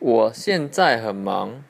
我现在很忙